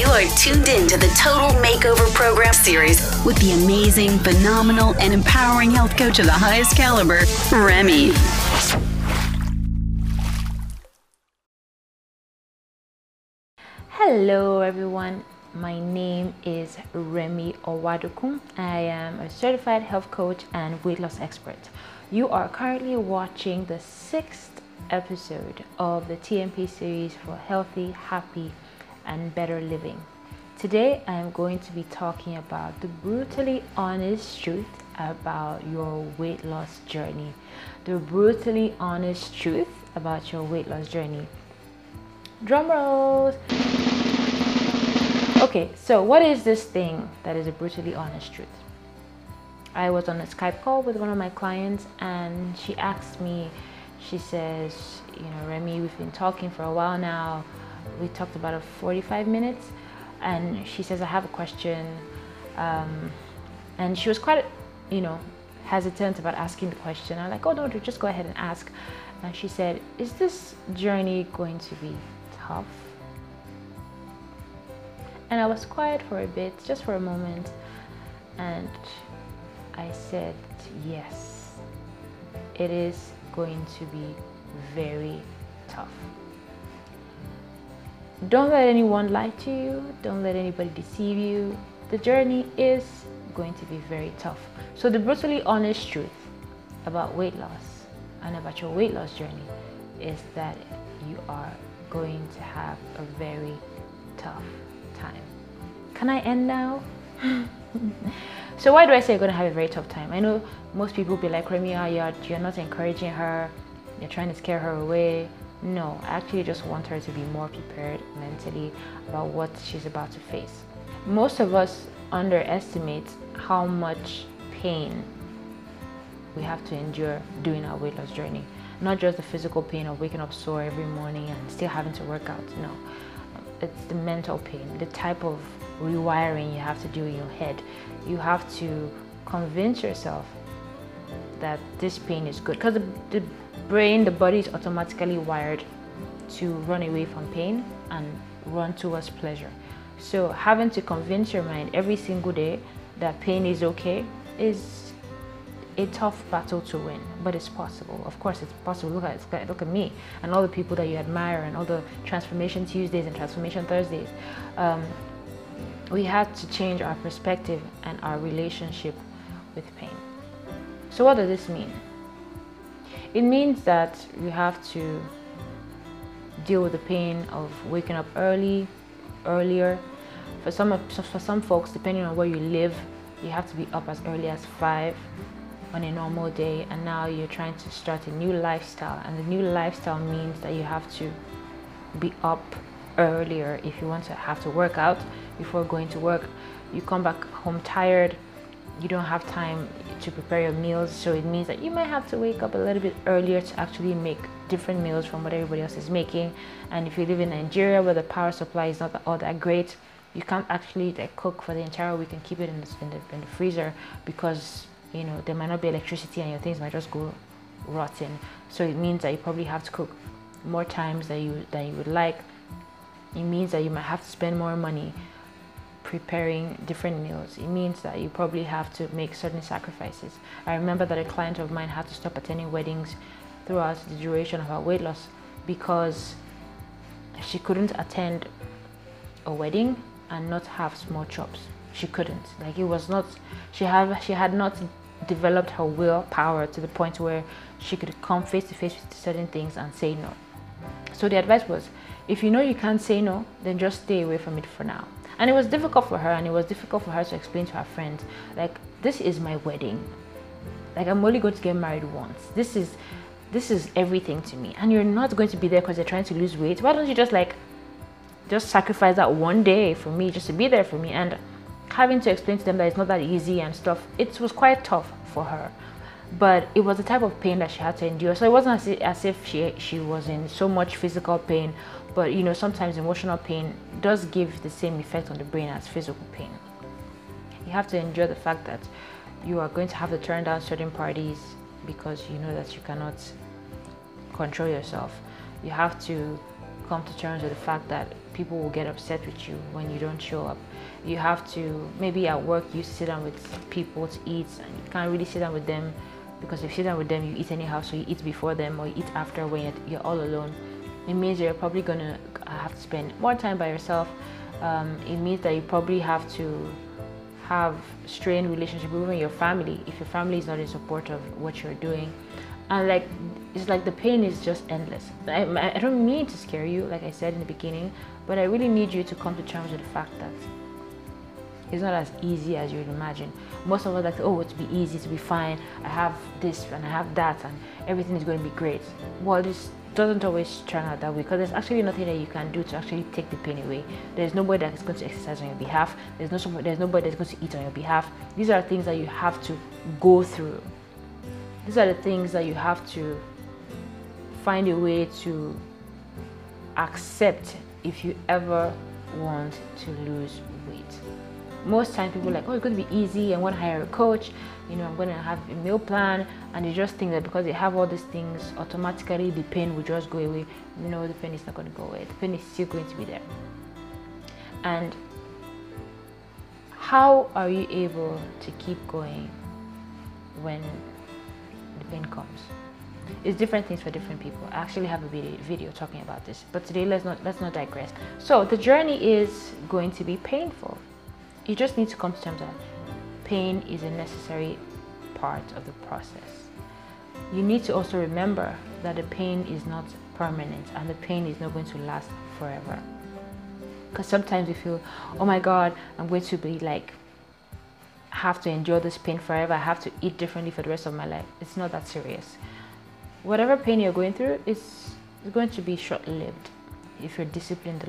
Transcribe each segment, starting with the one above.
You are tuned in to the Total Makeover Program series with the amazing, phenomenal, and empowering health coach of the highest caliber, Remy. Hello, everyone. My name is Remy Owadukun. I am a certified health coach and weight loss expert. You are currently watching the sixth episode of the TMP series for healthy, happy, and better living. Today, I am going to be talking about the brutally honest truth about your weight loss journey. The brutally honest truth about your weight loss journey. Drum rolls. Okay, so what is this thing that is a brutally honest truth? I was on a Skype call with one of my clients and she asked me, she says, you know, Remy, we've been talking for a while now. We talked about a 45 minutes and she says, I have a question. Um, and she was quite, you know, hesitant about asking the question. I'm like, oh no, just go ahead and ask. And she said, is this journey going to be tough? And I was quiet for a bit, just for a moment. And I said, yes, it is going to be very tough. Don't let anyone lie to you. Don't let anybody deceive you. The journey is going to be very tough. So, the brutally honest truth about weight loss and about your weight loss journey is that you are going to have a very tough time. Can I end now? so why do I say you're going to have a very tough time? I know most people be like, Remy, you're, you're not encouraging her. You're trying to scare her away. No, I actually just want her to be more prepared mentally about what she's about to face. Most of us underestimate how much pain we have to endure doing our weight loss journey. Not just the physical pain of waking up sore every morning and still having to work out. No, it's the mental pain, the type of rewiring you have to do in your head. You have to convince yourself that this pain is good because the, the brain, the body is automatically wired to run away from pain and run towards pleasure. So having to convince your mind every single day that pain is okay is a tough battle to win, but it's possible. Of course, it's possible. Look at look at me and all the people that you admire and all the transformation Tuesdays and transformation Thursdays. Um, we had to change our perspective and our relationship with pain. So, what does this mean? It means that you have to deal with the pain of waking up early, earlier. For some, for some folks, depending on where you live, you have to be up as early as five on a normal day, and now you're trying to start a new lifestyle. And the new lifestyle means that you have to be up earlier if you want to have to work out before going to work. You come back home tired, you don't have time to prepare your meals, so it means that you might have to wake up a little bit earlier to actually make different meals from what everybody else is making. And if you live in Nigeria where the power supply is not all that great, you can't actually like, cook for the entire week and keep it in the, in the, in the freezer because you know there might not be electricity and your things might just go rotten. So it means that you probably have to cook more times than you than you would like. It means that you might have to spend more money preparing different meals. It means that you probably have to make certain sacrifices. I remember that a client of mine had to stop attending weddings throughout the duration of her weight loss because she couldn't attend a wedding and not have small chops. She couldn't. Like it was not she had she had not developed her willpower to the point where she could come face to face with certain things and say no. So the advice was if you know you can't say no, then just stay away from it for now. And it was difficult for her, and it was difficult for her to explain to her friends, like, this is my wedding. Like, I'm only going to get married once. This is this is everything to me. And you're not going to be there because you're trying to lose weight. Why don't you just like just sacrifice that one day for me, just to be there for me? And having to explain to them that it's not that easy and stuff, it was quite tough for her. But it was the type of pain that she had to endure. So it wasn't as if, she she was in so much physical pain but you know, sometimes emotional pain does give the same effect on the brain as physical pain. You have to endure the fact that you are going to have to turn down certain parties because you know that you cannot control yourself. You have to come to terms with the fact that people will get upset with you when you don't show up. You have to maybe at work you sit down with people to eat and you can't really sit down with them because if you sit down with them you eat anyhow so you eat before them or you eat after when you're, you're all alone. It means you're probably gonna have to spend more time by yourself. Um, it means that you probably have to have strained relationship with your family if your family is not in support of what you're doing and like it's like the pain is just endless I, I don't mean to scare you like i said in the beginning but i really need you to come to terms with the fact that it's not as easy as you would imagine most of us like oh it's to be easy to be fine i have this and i have that and everything is going to be great well this doesn't always turn out that way because there's actually nothing that you can do to actually take the pain away. There's nobody that is going to exercise on your behalf. There's no there's nobody that's going to eat on your behalf. These are things that you have to go through. These are the things that you have to find a way to accept if you ever want to lose weight. Most times people like, oh, it's going to be easy. I want to hire a coach. You know, I'm going to have a meal plan. And they just think that because they have all these things, automatically the pain will just go away. No, the pain is not going to go away. The pain is still going to be there. And how are you able to keep going when the pain comes? it's different things for different people. I actually have a video talking about this, but today let's not let's not digress. So the journey is going to be painful. You just need to come to terms that pain is a necessary part of the process. You need to also remember that the pain is not permanent and the pain is not going to last forever. Because sometimes we feel, oh my God, I'm going to be like have to endure this pain forever. I have to eat differently for the rest of my life. It's not that serious whatever pain you're going through is going to be short-lived if you're disciplined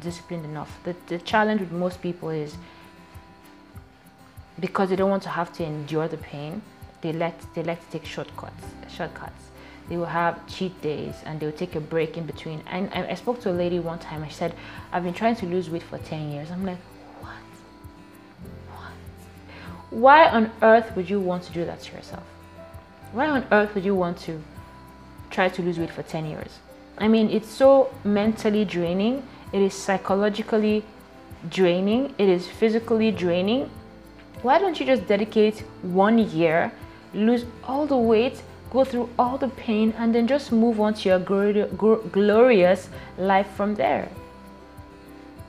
disciplined enough the, the challenge with most people is because they don't want to have to endure the pain they let they like to take shortcuts shortcuts. They will have cheat days and they will take a break in between. And I, I spoke to a lady one time she said i've been trying to lose weight for 10 years. I'm like what? What? Why on earth would you want to do that to yourself? Why on earth would you want to try to lose weight for 10 years. I mean, it's so mentally draining, it is psychologically draining, it is physically draining. Why don't you just dedicate one year, lose all the weight, go through all the pain, and then just move on to your glorious life from there?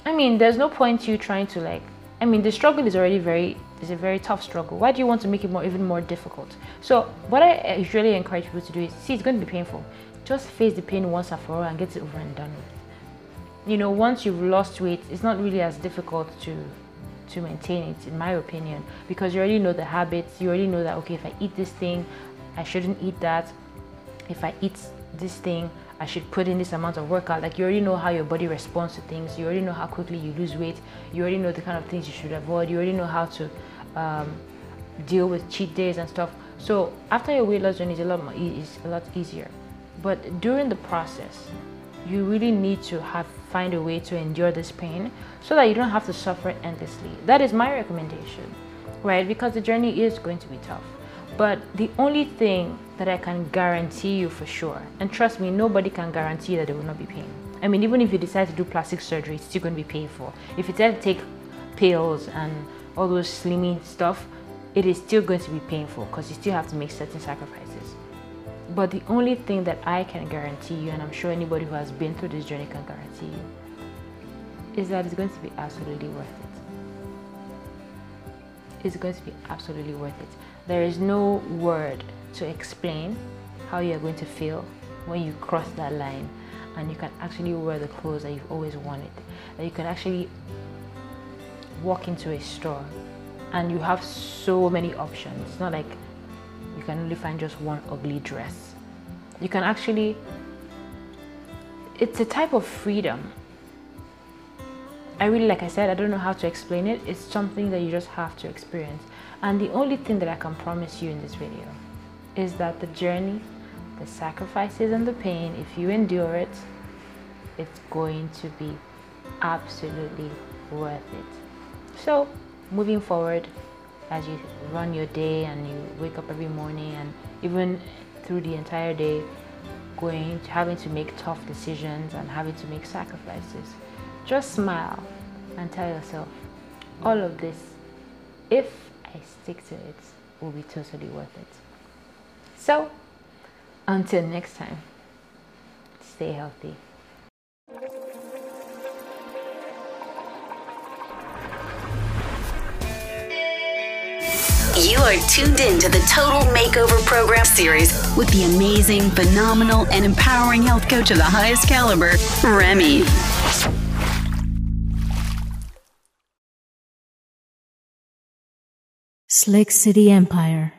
I mean, there's no point you trying to like. I mean, the struggle is already very is a very tough struggle. Why do you want to make it more even more difficult? So what I usually encourage people to do is see it's going to be painful. Just face the pain once and for all and get it over and done with. You know, once you've lost weight, it's not really as difficult to to maintain it, in my opinion, because you already know the habits. You already know that okay, if I eat this thing, I shouldn't eat that. If I eat this thing, I should put in this amount of workout. Like you already know how your body responds to things. You already know how quickly you lose weight. You already know the kind of things you should avoid. You already know how to um, deal with cheat days and stuff. So after your weight loss journey is a lot more is a lot easier. But during the process, you really need to have find a way to endure this pain so that you don't have to suffer endlessly. That is my recommendation, right? Because the journey is going to be tough. But the only thing that I can guarantee you for sure, and trust me, nobody can guarantee that there will not be pain. I mean, even if you decide to do plastic surgery, it's still going to be painful. If you decide to take pills and all those slimming stuff, it is still going to be painful because you still have to make certain sacrifices. But the only thing that I can guarantee you, and I'm sure anybody who has been through this journey can guarantee you, is that it's going to be absolutely worth it. It's going to be absolutely worth it. There is no word to explain how you're going to feel when you cross that line and you can actually wear the clothes that you've always wanted. That you can actually walk into a store and you have so many options. It's not like can only find just one ugly dress. You can actually, it's a type of freedom. I really, like I said, I don't know how to explain it. It's something that you just have to experience. And the only thing that I can promise you in this video is that the journey, the sacrifices and the pain, if you endure it, it's going to be absolutely worth it. So, moving forward, as you run your day and you wake up every morning and even through the entire day, going having to make tough decisions and having to make sacrifices, just smile and tell yourself, all of this, if I stick to it, will be totally worth it. So, until next time, stay healthy. You are tuned in to the Total Makeover Program series with the amazing, phenomenal, and empowering health coach of the highest caliber, Remy. Slick City Empire